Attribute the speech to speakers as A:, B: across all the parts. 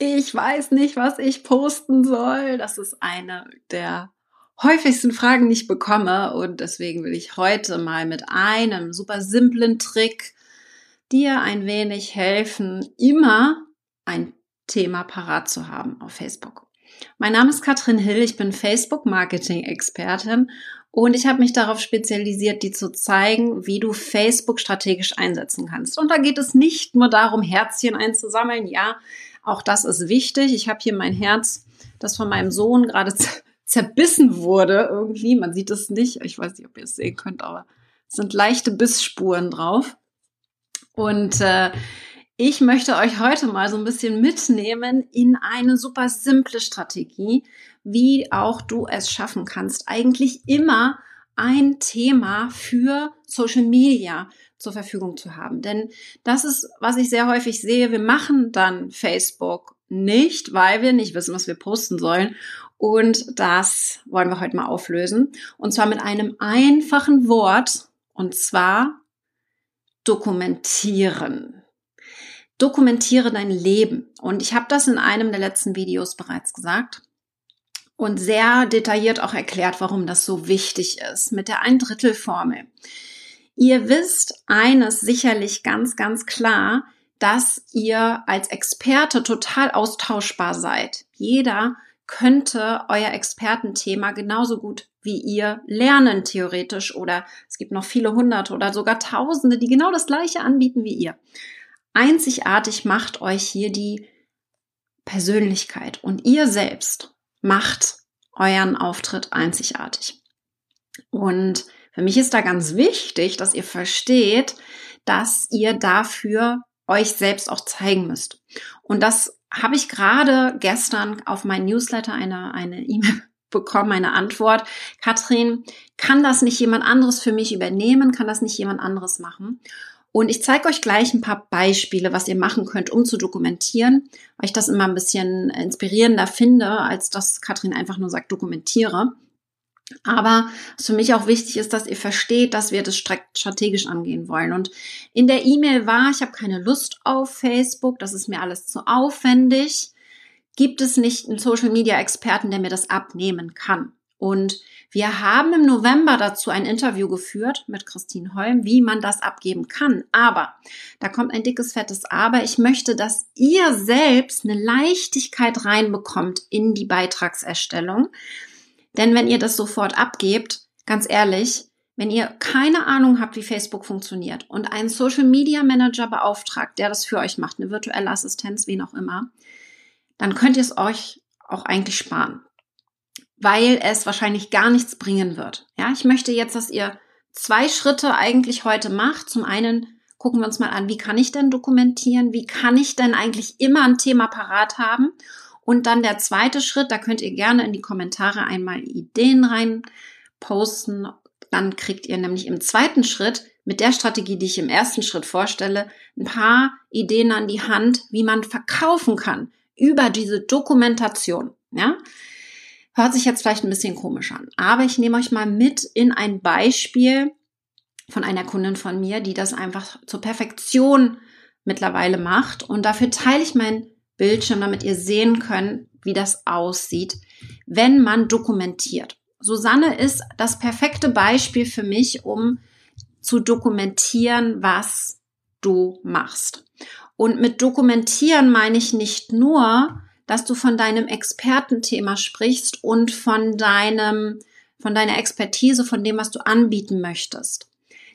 A: ich weiß nicht, was ich posten soll. Das ist eine der häufigsten Fragen, die ich bekomme. Und deswegen will ich heute mal mit einem super simplen Trick dir ein wenig helfen, immer ein Thema parat zu haben auf Facebook. Mein Name ist Katrin Hill, ich bin Facebook-Marketing-Expertin und ich habe mich darauf spezialisiert, dir zu zeigen, wie du Facebook strategisch einsetzen kannst. Und da geht es nicht nur darum, Herzchen einzusammeln. Ja, auch das ist wichtig. Ich habe hier mein Herz, das von meinem Sohn gerade zerbissen wurde irgendwie. Man sieht es nicht. Ich weiß nicht, ob ihr es sehen könnt, aber es sind leichte Bissspuren drauf. Und äh, ich möchte euch heute mal so ein bisschen mitnehmen in eine super simple Strategie, wie auch du es schaffen kannst, eigentlich immer ein Thema für Social Media zur Verfügung zu haben. Denn das ist, was ich sehr häufig sehe. Wir machen dann Facebook nicht, weil wir nicht wissen, was wir posten sollen. Und das wollen wir heute mal auflösen. Und zwar mit einem einfachen Wort. Und zwar dokumentieren. Dokumentiere dein Leben. Und ich habe das in einem der letzten Videos bereits gesagt und sehr detailliert auch erklärt, warum das so wichtig ist mit der Ein-Drittel-Formel. Ihr wisst eines sicherlich ganz, ganz klar, dass ihr als Experte total austauschbar seid. Jeder könnte euer Expertenthema genauso gut wie ihr lernen, theoretisch. Oder es gibt noch viele hunderte oder sogar tausende, die genau das gleiche anbieten wie ihr. Einzigartig macht euch hier die Persönlichkeit und ihr selbst macht euren Auftritt einzigartig. Und für mich ist da ganz wichtig, dass ihr versteht, dass ihr dafür euch selbst auch zeigen müsst. Und das habe ich gerade gestern auf mein Newsletter eine eine E-Mail bekommen, eine Antwort. Katrin, kann das nicht jemand anderes für mich übernehmen? Kann das nicht jemand anderes machen? Und ich zeige euch gleich ein paar Beispiele, was ihr machen könnt, um zu dokumentieren, weil ich das immer ein bisschen inspirierender finde, als dass Katrin einfach nur sagt, dokumentiere. Aber was für mich auch wichtig ist, dass ihr versteht, dass wir das strategisch angehen wollen. Und in der E-Mail war, ich habe keine Lust auf Facebook, das ist mir alles zu aufwendig. Gibt es nicht einen Social-Media-Experten, der mir das abnehmen kann? Und wir haben im November dazu ein Interview geführt mit Christine Holm, wie man das abgeben kann. Aber da kommt ein dickes, fettes Aber. Ich möchte, dass ihr selbst eine Leichtigkeit reinbekommt in die Beitragserstellung denn wenn ihr das sofort abgebt, ganz ehrlich, wenn ihr keine Ahnung habt, wie Facebook funktioniert und einen Social Media Manager beauftragt, der das für euch macht, eine virtuelle Assistenz, wen auch immer, dann könnt ihr es euch auch eigentlich sparen, weil es wahrscheinlich gar nichts bringen wird. Ja, ich möchte jetzt, dass ihr zwei Schritte eigentlich heute macht. Zum einen gucken wir uns mal an, wie kann ich denn dokumentieren? Wie kann ich denn eigentlich immer ein Thema parat haben? Und dann der zweite Schritt, da könnt ihr gerne in die Kommentare einmal Ideen rein posten. Dann kriegt ihr nämlich im zweiten Schritt mit der Strategie, die ich im ersten Schritt vorstelle, ein paar Ideen an die Hand, wie man verkaufen kann über diese Dokumentation. Ja? Hört sich jetzt vielleicht ein bisschen komisch an, aber ich nehme euch mal mit in ein Beispiel von einer Kundin von mir, die das einfach zur Perfektion mittlerweile macht. Und dafür teile ich mein Bildschirm, damit ihr sehen könnt, wie das aussieht, wenn man dokumentiert. Susanne ist das perfekte Beispiel für mich, um zu dokumentieren, was du machst. Und mit dokumentieren meine ich nicht nur, dass du von deinem Expertenthema sprichst und von deinem, von deiner Expertise, von dem, was du anbieten möchtest.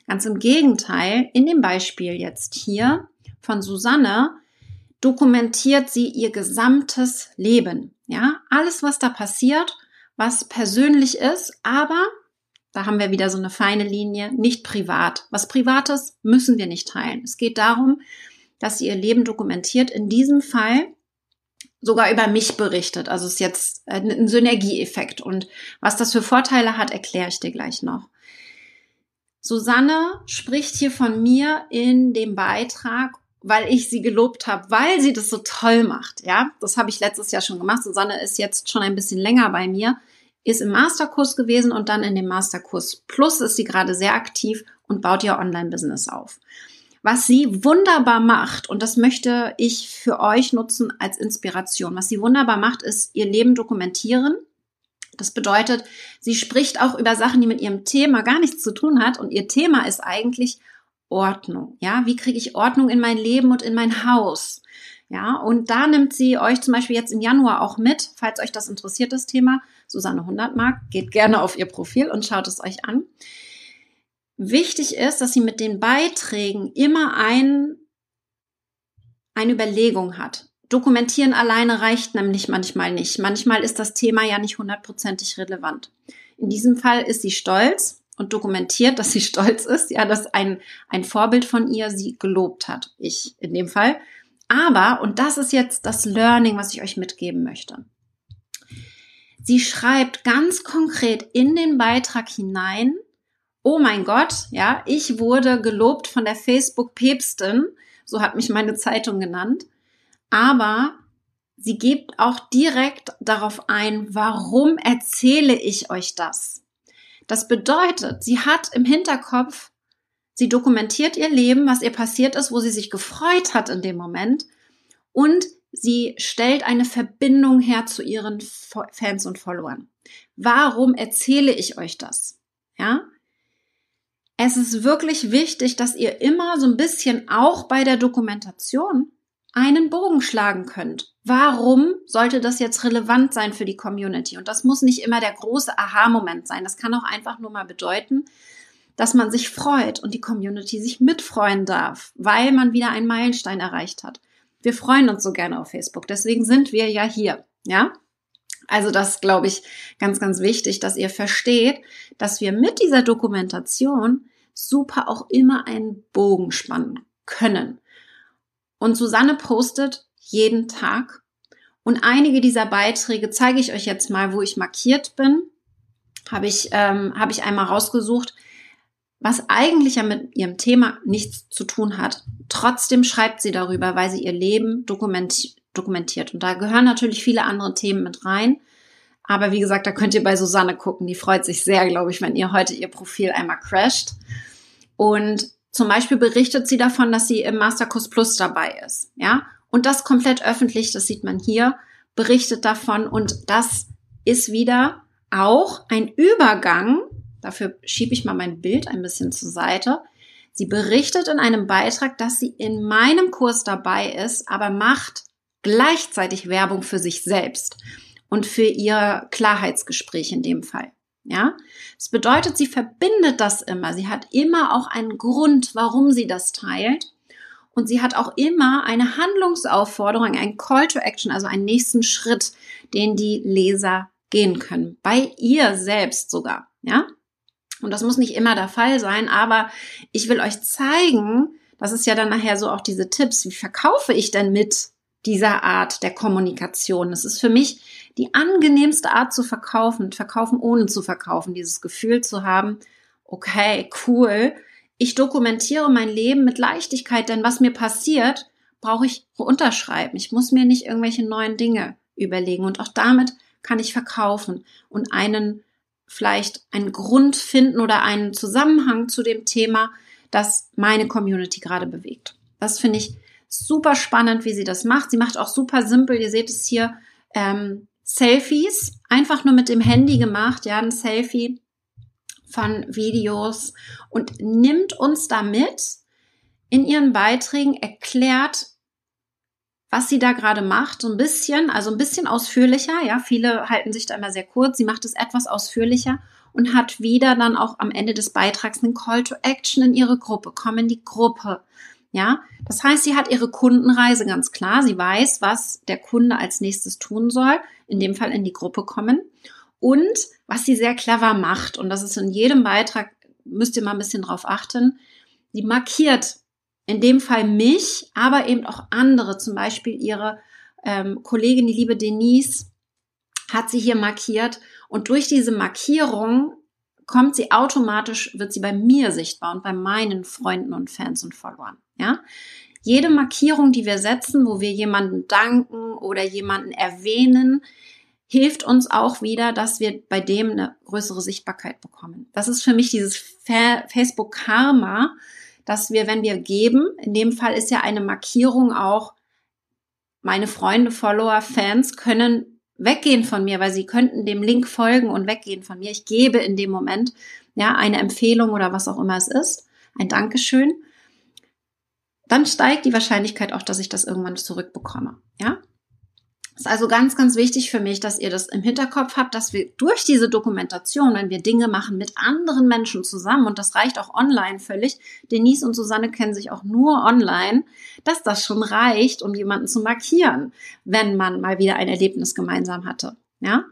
A: Ganz im Gegenteil, in dem Beispiel jetzt hier von Susanne dokumentiert sie ihr gesamtes Leben. Ja, alles, was da passiert, was persönlich ist, aber da haben wir wieder so eine feine Linie, nicht privat. Was Privates müssen wir nicht teilen. Es geht darum, dass sie ihr Leben dokumentiert. In diesem Fall sogar über mich berichtet. Also es ist jetzt ein Synergieeffekt. Und was das für Vorteile hat, erkläre ich dir gleich noch. Susanne spricht hier von mir in dem Beitrag weil ich sie gelobt habe, weil sie das so toll macht. Ja, das habe ich letztes Jahr schon gemacht. Susanne ist jetzt schon ein bisschen länger bei mir, ist im Masterkurs gewesen und dann in dem Masterkurs Plus ist sie gerade sehr aktiv und baut ihr Online-Business auf. was sie wunderbar macht, und das möchte ich für euch nutzen als Inspiration. Was sie wunderbar macht, ist ihr Leben dokumentieren. Das bedeutet, sie spricht auch über Sachen, die mit ihrem Thema gar nichts zu tun hat. Und ihr Thema ist eigentlich Ordnung. Ja, wie kriege ich Ordnung in mein Leben und in mein Haus? Ja, und da nimmt sie euch zum Beispiel jetzt im Januar auch mit, falls euch das interessiert, das Thema. Susanne 100 Mark, geht gerne auf ihr Profil und schaut es euch an. Wichtig ist, dass sie mit den Beiträgen immer ein, eine Überlegung hat. Dokumentieren alleine reicht nämlich manchmal nicht. Manchmal ist das Thema ja nicht hundertprozentig relevant. In diesem Fall ist sie stolz und dokumentiert, dass sie stolz ist, ja, dass ein, ein Vorbild von ihr sie gelobt hat. Ich in dem Fall. Aber, und das ist jetzt das Learning, was ich euch mitgeben möchte. Sie schreibt ganz konkret in den Beitrag hinein, oh mein Gott, ja, ich wurde gelobt von der Facebook-Päpstin, so hat mich meine Zeitung genannt, aber sie gibt auch direkt darauf ein, warum erzähle ich euch das? Das bedeutet, sie hat im Hinterkopf, sie dokumentiert ihr Leben, was ihr passiert ist, wo sie sich gefreut hat in dem Moment und sie stellt eine Verbindung her zu ihren Fans und Followern. Warum erzähle ich euch das? Ja? es ist wirklich wichtig, dass ihr immer so ein bisschen auch bei der Dokumentation einen Bogen schlagen könnt. Warum sollte das jetzt relevant sein für die Community? Und das muss nicht immer der große Aha-Moment sein. Das kann auch einfach nur mal bedeuten, dass man sich freut und die Community sich mitfreuen darf, weil man wieder einen Meilenstein erreicht hat. Wir freuen uns so gerne auf Facebook. Deswegen sind wir ja hier. Ja? Also das glaube ich ganz, ganz wichtig, dass ihr versteht, dass wir mit dieser Dokumentation super auch immer einen Bogen spannen können. Und Susanne postet jeden Tag. Und einige dieser Beiträge zeige ich euch jetzt mal, wo ich markiert bin. Habe ich, ähm, habe ich einmal rausgesucht, was eigentlich ja mit ihrem Thema nichts zu tun hat. Trotzdem schreibt sie darüber, weil sie ihr Leben dokumentiert dokumentiert. Und da gehören natürlich viele andere Themen mit rein. Aber wie gesagt, da könnt ihr bei Susanne gucken. Die freut sich sehr, glaube ich, wenn ihr heute ihr Profil einmal crasht. Und zum Beispiel berichtet sie davon, dass sie im Masterkurs Plus dabei ist. Ja, und das komplett öffentlich, das sieht man hier, berichtet davon. Und das ist wieder auch ein Übergang. Dafür schiebe ich mal mein Bild ein bisschen zur Seite. Sie berichtet in einem Beitrag, dass sie in meinem Kurs dabei ist, aber macht gleichzeitig Werbung für sich selbst und für ihr Klarheitsgespräch in dem Fall. Ja, das bedeutet, sie verbindet das immer. Sie hat immer auch einen Grund, warum sie das teilt. Und sie hat auch immer eine Handlungsaufforderung, ein Call to Action, also einen nächsten Schritt, den die Leser gehen können. Bei ihr selbst sogar. Ja, und das muss nicht immer der Fall sein, aber ich will euch zeigen, das ist ja dann nachher so auch diese Tipps, wie verkaufe ich denn mit dieser Art der Kommunikation. Es ist für mich die angenehmste Art zu verkaufen, verkaufen ohne zu verkaufen, dieses Gefühl zu haben, okay, cool, ich dokumentiere mein Leben mit Leichtigkeit, denn was mir passiert, brauche ich unterschreiben. Ich muss mir nicht irgendwelche neuen Dinge überlegen und auch damit kann ich verkaufen und einen vielleicht einen Grund finden oder einen Zusammenhang zu dem Thema, das meine Community gerade bewegt. Das finde ich Super spannend, wie sie das macht. Sie macht auch super simpel. Ihr seht es hier. Ähm, Selfies, einfach nur mit dem Handy gemacht, ja, ein Selfie von Videos und nimmt uns damit in ihren Beiträgen, erklärt, was sie da gerade macht, so ein bisschen, also ein bisschen ausführlicher, ja, viele halten sich da immer sehr kurz, sie macht es etwas ausführlicher und hat wieder dann auch am Ende des Beitrags einen Call to Action in ihre Gruppe, komm in die Gruppe, ja, das heißt, sie hat ihre Kundenreise ganz klar. Sie weiß, was der Kunde als nächstes tun soll, in dem Fall in die Gruppe kommen. Und was sie sehr clever macht, und das ist in jedem Beitrag, müsst ihr mal ein bisschen drauf achten, sie markiert in dem Fall mich, aber eben auch andere, zum Beispiel ihre ähm, Kollegin, die liebe Denise, hat sie hier markiert. Und durch diese Markierung kommt sie automatisch, wird sie bei mir sichtbar und bei meinen Freunden und Fans und Followern. Ja? Jede Markierung, die wir setzen, wo wir jemanden danken oder jemanden erwähnen, hilft uns auch wieder, dass wir bei dem eine größere Sichtbarkeit bekommen. Das ist für mich dieses Facebook Karma, dass wir, wenn wir geben, in dem Fall ist ja eine Markierung auch, meine Freunde, Follower, Fans können weggehen von mir, weil sie könnten dem Link folgen und weggehen von mir. Ich gebe in dem Moment ja eine Empfehlung oder was auch immer es ist, ein Dankeschön. Dann steigt die Wahrscheinlichkeit auch, dass ich das irgendwann zurückbekomme. Ja, ist also ganz, ganz wichtig für mich, dass ihr das im Hinterkopf habt, dass wir durch diese Dokumentation, wenn wir Dinge machen mit anderen Menschen zusammen, und das reicht auch online völlig, Denise und Susanne kennen sich auch nur online, dass das schon reicht, um jemanden zu markieren, wenn man mal wieder ein Erlebnis gemeinsam hatte. Ja?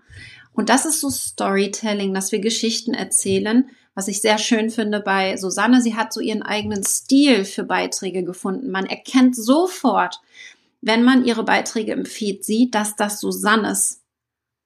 A: Und das ist so Storytelling, dass wir Geschichten erzählen, was ich sehr schön finde bei Susanne. Sie hat so ihren eigenen Stil für Beiträge gefunden. Man erkennt sofort, wenn man ihre Beiträge im Feed sieht, dass das Susannes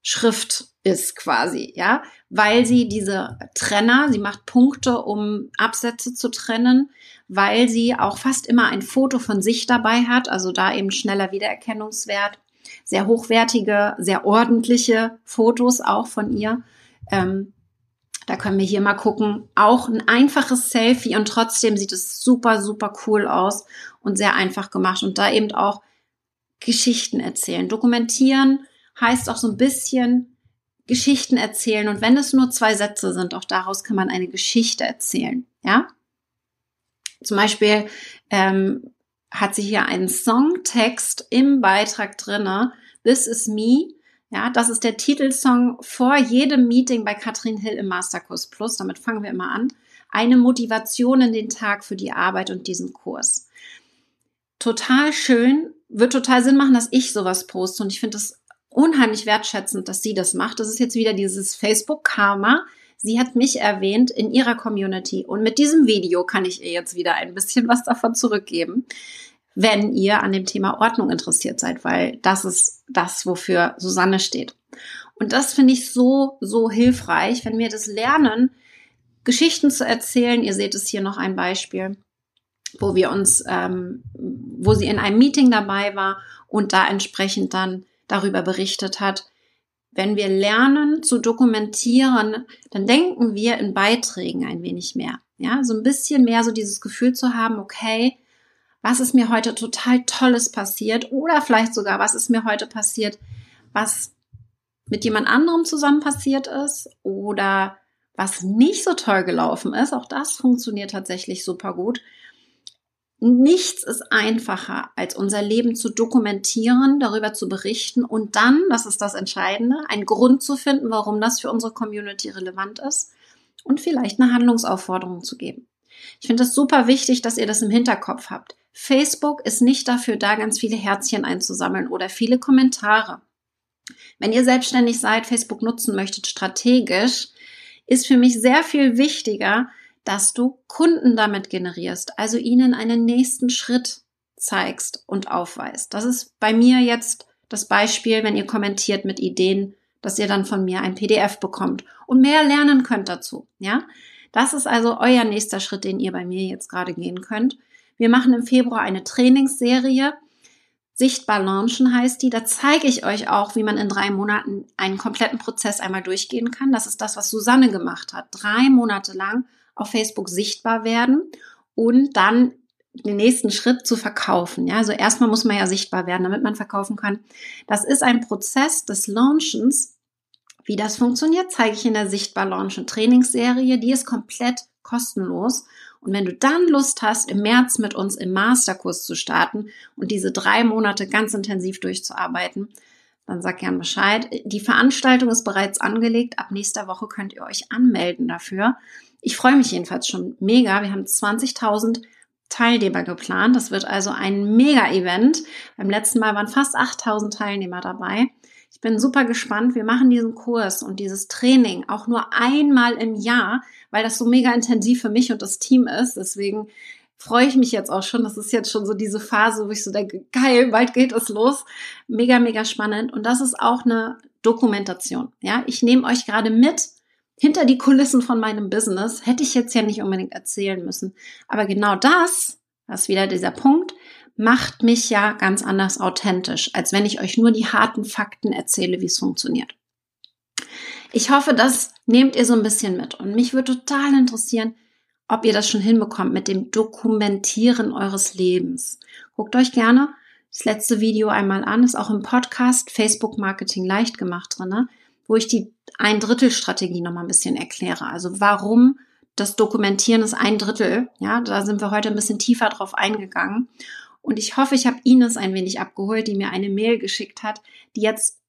A: Schrift ist quasi, ja, weil sie diese Trenner, sie macht Punkte, um Absätze zu trennen, weil sie auch fast immer ein Foto von sich dabei hat, also da eben schneller Wiedererkennungswert, sehr hochwertige, sehr ordentliche Fotos auch von ihr. Ähm, da können wir hier mal gucken. Auch ein einfaches Selfie und trotzdem sieht es super, super cool aus und sehr einfach gemacht. Und da eben auch Geschichten erzählen. Dokumentieren heißt auch so ein bisschen Geschichten erzählen. Und wenn es nur zwei Sätze sind, auch daraus kann man eine Geschichte erzählen. Ja? Zum Beispiel ähm, hat sie hier einen Songtext im Beitrag drinne. This is me. Ja, das ist der Titelsong vor jedem Meeting bei Katrin Hill im Masterkurs Plus. Damit fangen wir immer an. Eine Motivation in den Tag für die Arbeit und diesen Kurs. Total schön, wird total Sinn machen, dass ich sowas poste. Und ich finde es unheimlich wertschätzend, dass sie das macht. Das ist jetzt wieder dieses Facebook-Karma. Sie hat mich erwähnt in ihrer Community. Und mit diesem Video kann ich ihr jetzt wieder ein bisschen was davon zurückgeben, wenn ihr an dem Thema Ordnung interessiert seid, weil das ist das, wofür Susanne steht. Und das finde ich so, so hilfreich, wenn wir das lernen, Geschichten zu erzählen. Ihr seht es hier noch ein Beispiel wo wir uns, ähm, wo sie in einem Meeting dabei war und da entsprechend dann darüber berichtet hat. Wenn wir lernen zu dokumentieren, dann denken wir in Beiträgen ein wenig mehr. Ja, so ein bisschen mehr so dieses Gefühl zu haben, okay, was ist mir heute total Tolles passiert oder vielleicht sogar, was ist mir heute passiert, was mit jemand anderem zusammen passiert ist oder was nicht so toll gelaufen ist. Auch das funktioniert tatsächlich super gut. Nichts ist einfacher, als unser Leben zu dokumentieren, darüber zu berichten und dann, das ist das Entscheidende, einen Grund zu finden, warum das für unsere Community relevant ist und vielleicht eine Handlungsaufforderung zu geben. Ich finde es super wichtig, dass ihr das im Hinterkopf habt. Facebook ist nicht dafür da, ganz viele Herzchen einzusammeln oder viele Kommentare. Wenn ihr selbstständig seid, Facebook nutzen möchtet, strategisch, ist für mich sehr viel wichtiger, dass du Kunden damit generierst, also ihnen einen nächsten Schritt zeigst und aufweist. Das ist bei mir jetzt das Beispiel, wenn ihr kommentiert mit Ideen, dass ihr dann von mir ein PDF bekommt und mehr lernen könnt dazu. Ja, das ist also euer nächster Schritt, den ihr bei mir jetzt gerade gehen könnt. Wir machen im Februar eine Trainingsserie. Sichtbar launchen heißt die. Da zeige ich euch auch, wie man in drei Monaten einen kompletten Prozess einmal durchgehen kann. Das ist das, was Susanne gemacht hat. Drei Monate lang auf Facebook sichtbar werden und dann den nächsten Schritt zu verkaufen. Ja, also erstmal muss man ja sichtbar werden, damit man verkaufen kann. Das ist ein Prozess des Launchens. Wie das funktioniert, zeige ich in der Sichtbar Launchen Trainingsserie. Die ist komplett kostenlos. Und wenn du dann Lust hast, im März mit uns im Masterkurs zu starten und diese drei Monate ganz intensiv durchzuarbeiten, dann sag gern Bescheid. Die Veranstaltung ist bereits angelegt. Ab nächster Woche könnt ihr euch anmelden dafür. Ich freue mich jedenfalls schon mega. Wir haben 20.000 Teilnehmer geplant. Das wird also ein Mega-Event. Beim letzten Mal waren fast 8.000 Teilnehmer dabei. Ich bin super gespannt. Wir machen diesen Kurs und dieses Training auch nur einmal im Jahr, weil das so mega intensiv für mich und das Team ist. Deswegen freue ich mich jetzt auch schon. Das ist jetzt schon so diese Phase, wo ich so denke, geil, bald geht es los. Mega, mega spannend. Und das ist auch eine Dokumentation. Ja, ich nehme euch gerade mit hinter die Kulissen von meinem Business hätte ich jetzt ja nicht unbedingt erzählen müssen. Aber genau das, das ist wieder dieser Punkt, macht mich ja ganz anders authentisch, als wenn ich euch nur die harten Fakten erzähle, wie es funktioniert. Ich hoffe, das nehmt ihr so ein bisschen mit. Und mich würde total interessieren, ob ihr das schon hinbekommt mit dem Dokumentieren eures Lebens. Guckt euch gerne das letzte Video einmal an, ist auch im Podcast Facebook Marketing leicht gemacht drin, wo ich die ein Drittel Strategie nochmal ein bisschen erkläre. Also warum das Dokumentieren ist ein Drittel. Ja, da sind wir heute ein bisschen tiefer drauf eingegangen. Und ich hoffe, ich habe Ines ein wenig abgeholt, die mir eine Mail geschickt hat, die jetzt,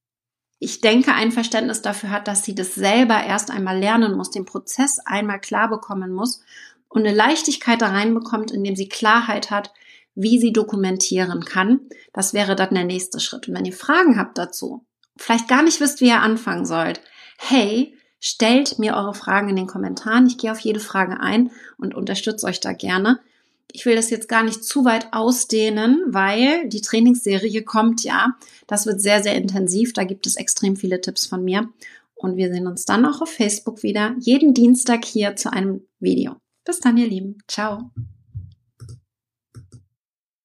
A: ich denke, ein Verständnis dafür hat, dass sie das selber erst einmal lernen muss, den Prozess einmal klar bekommen muss und eine Leichtigkeit da reinbekommt, indem sie Klarheit hat, wie sie dokumentieren kann. Das wäre dann der nächste Schritt. Und wenn ihr Fragen habt dazu, vielleicht gar nicht wisst, wie ihr anfangen sollt, hey, stellt mir eure Fragen in den Kommentaren. Ich gehe auf jede Frage ein und unterstütze euch da gerne. Ich will das jetzt gar nicht zu weit ausdehnen, weil die Trainingsserie kommt ja. Das wird sehr, sehr intensiv. Da gibt es extrem viele Tipps von mir. Und wir sehen uns dann auch auf Facebook wieder, jeden Dienstag hier zu einem Video. Bis dann, ihr Lieben. Ciao.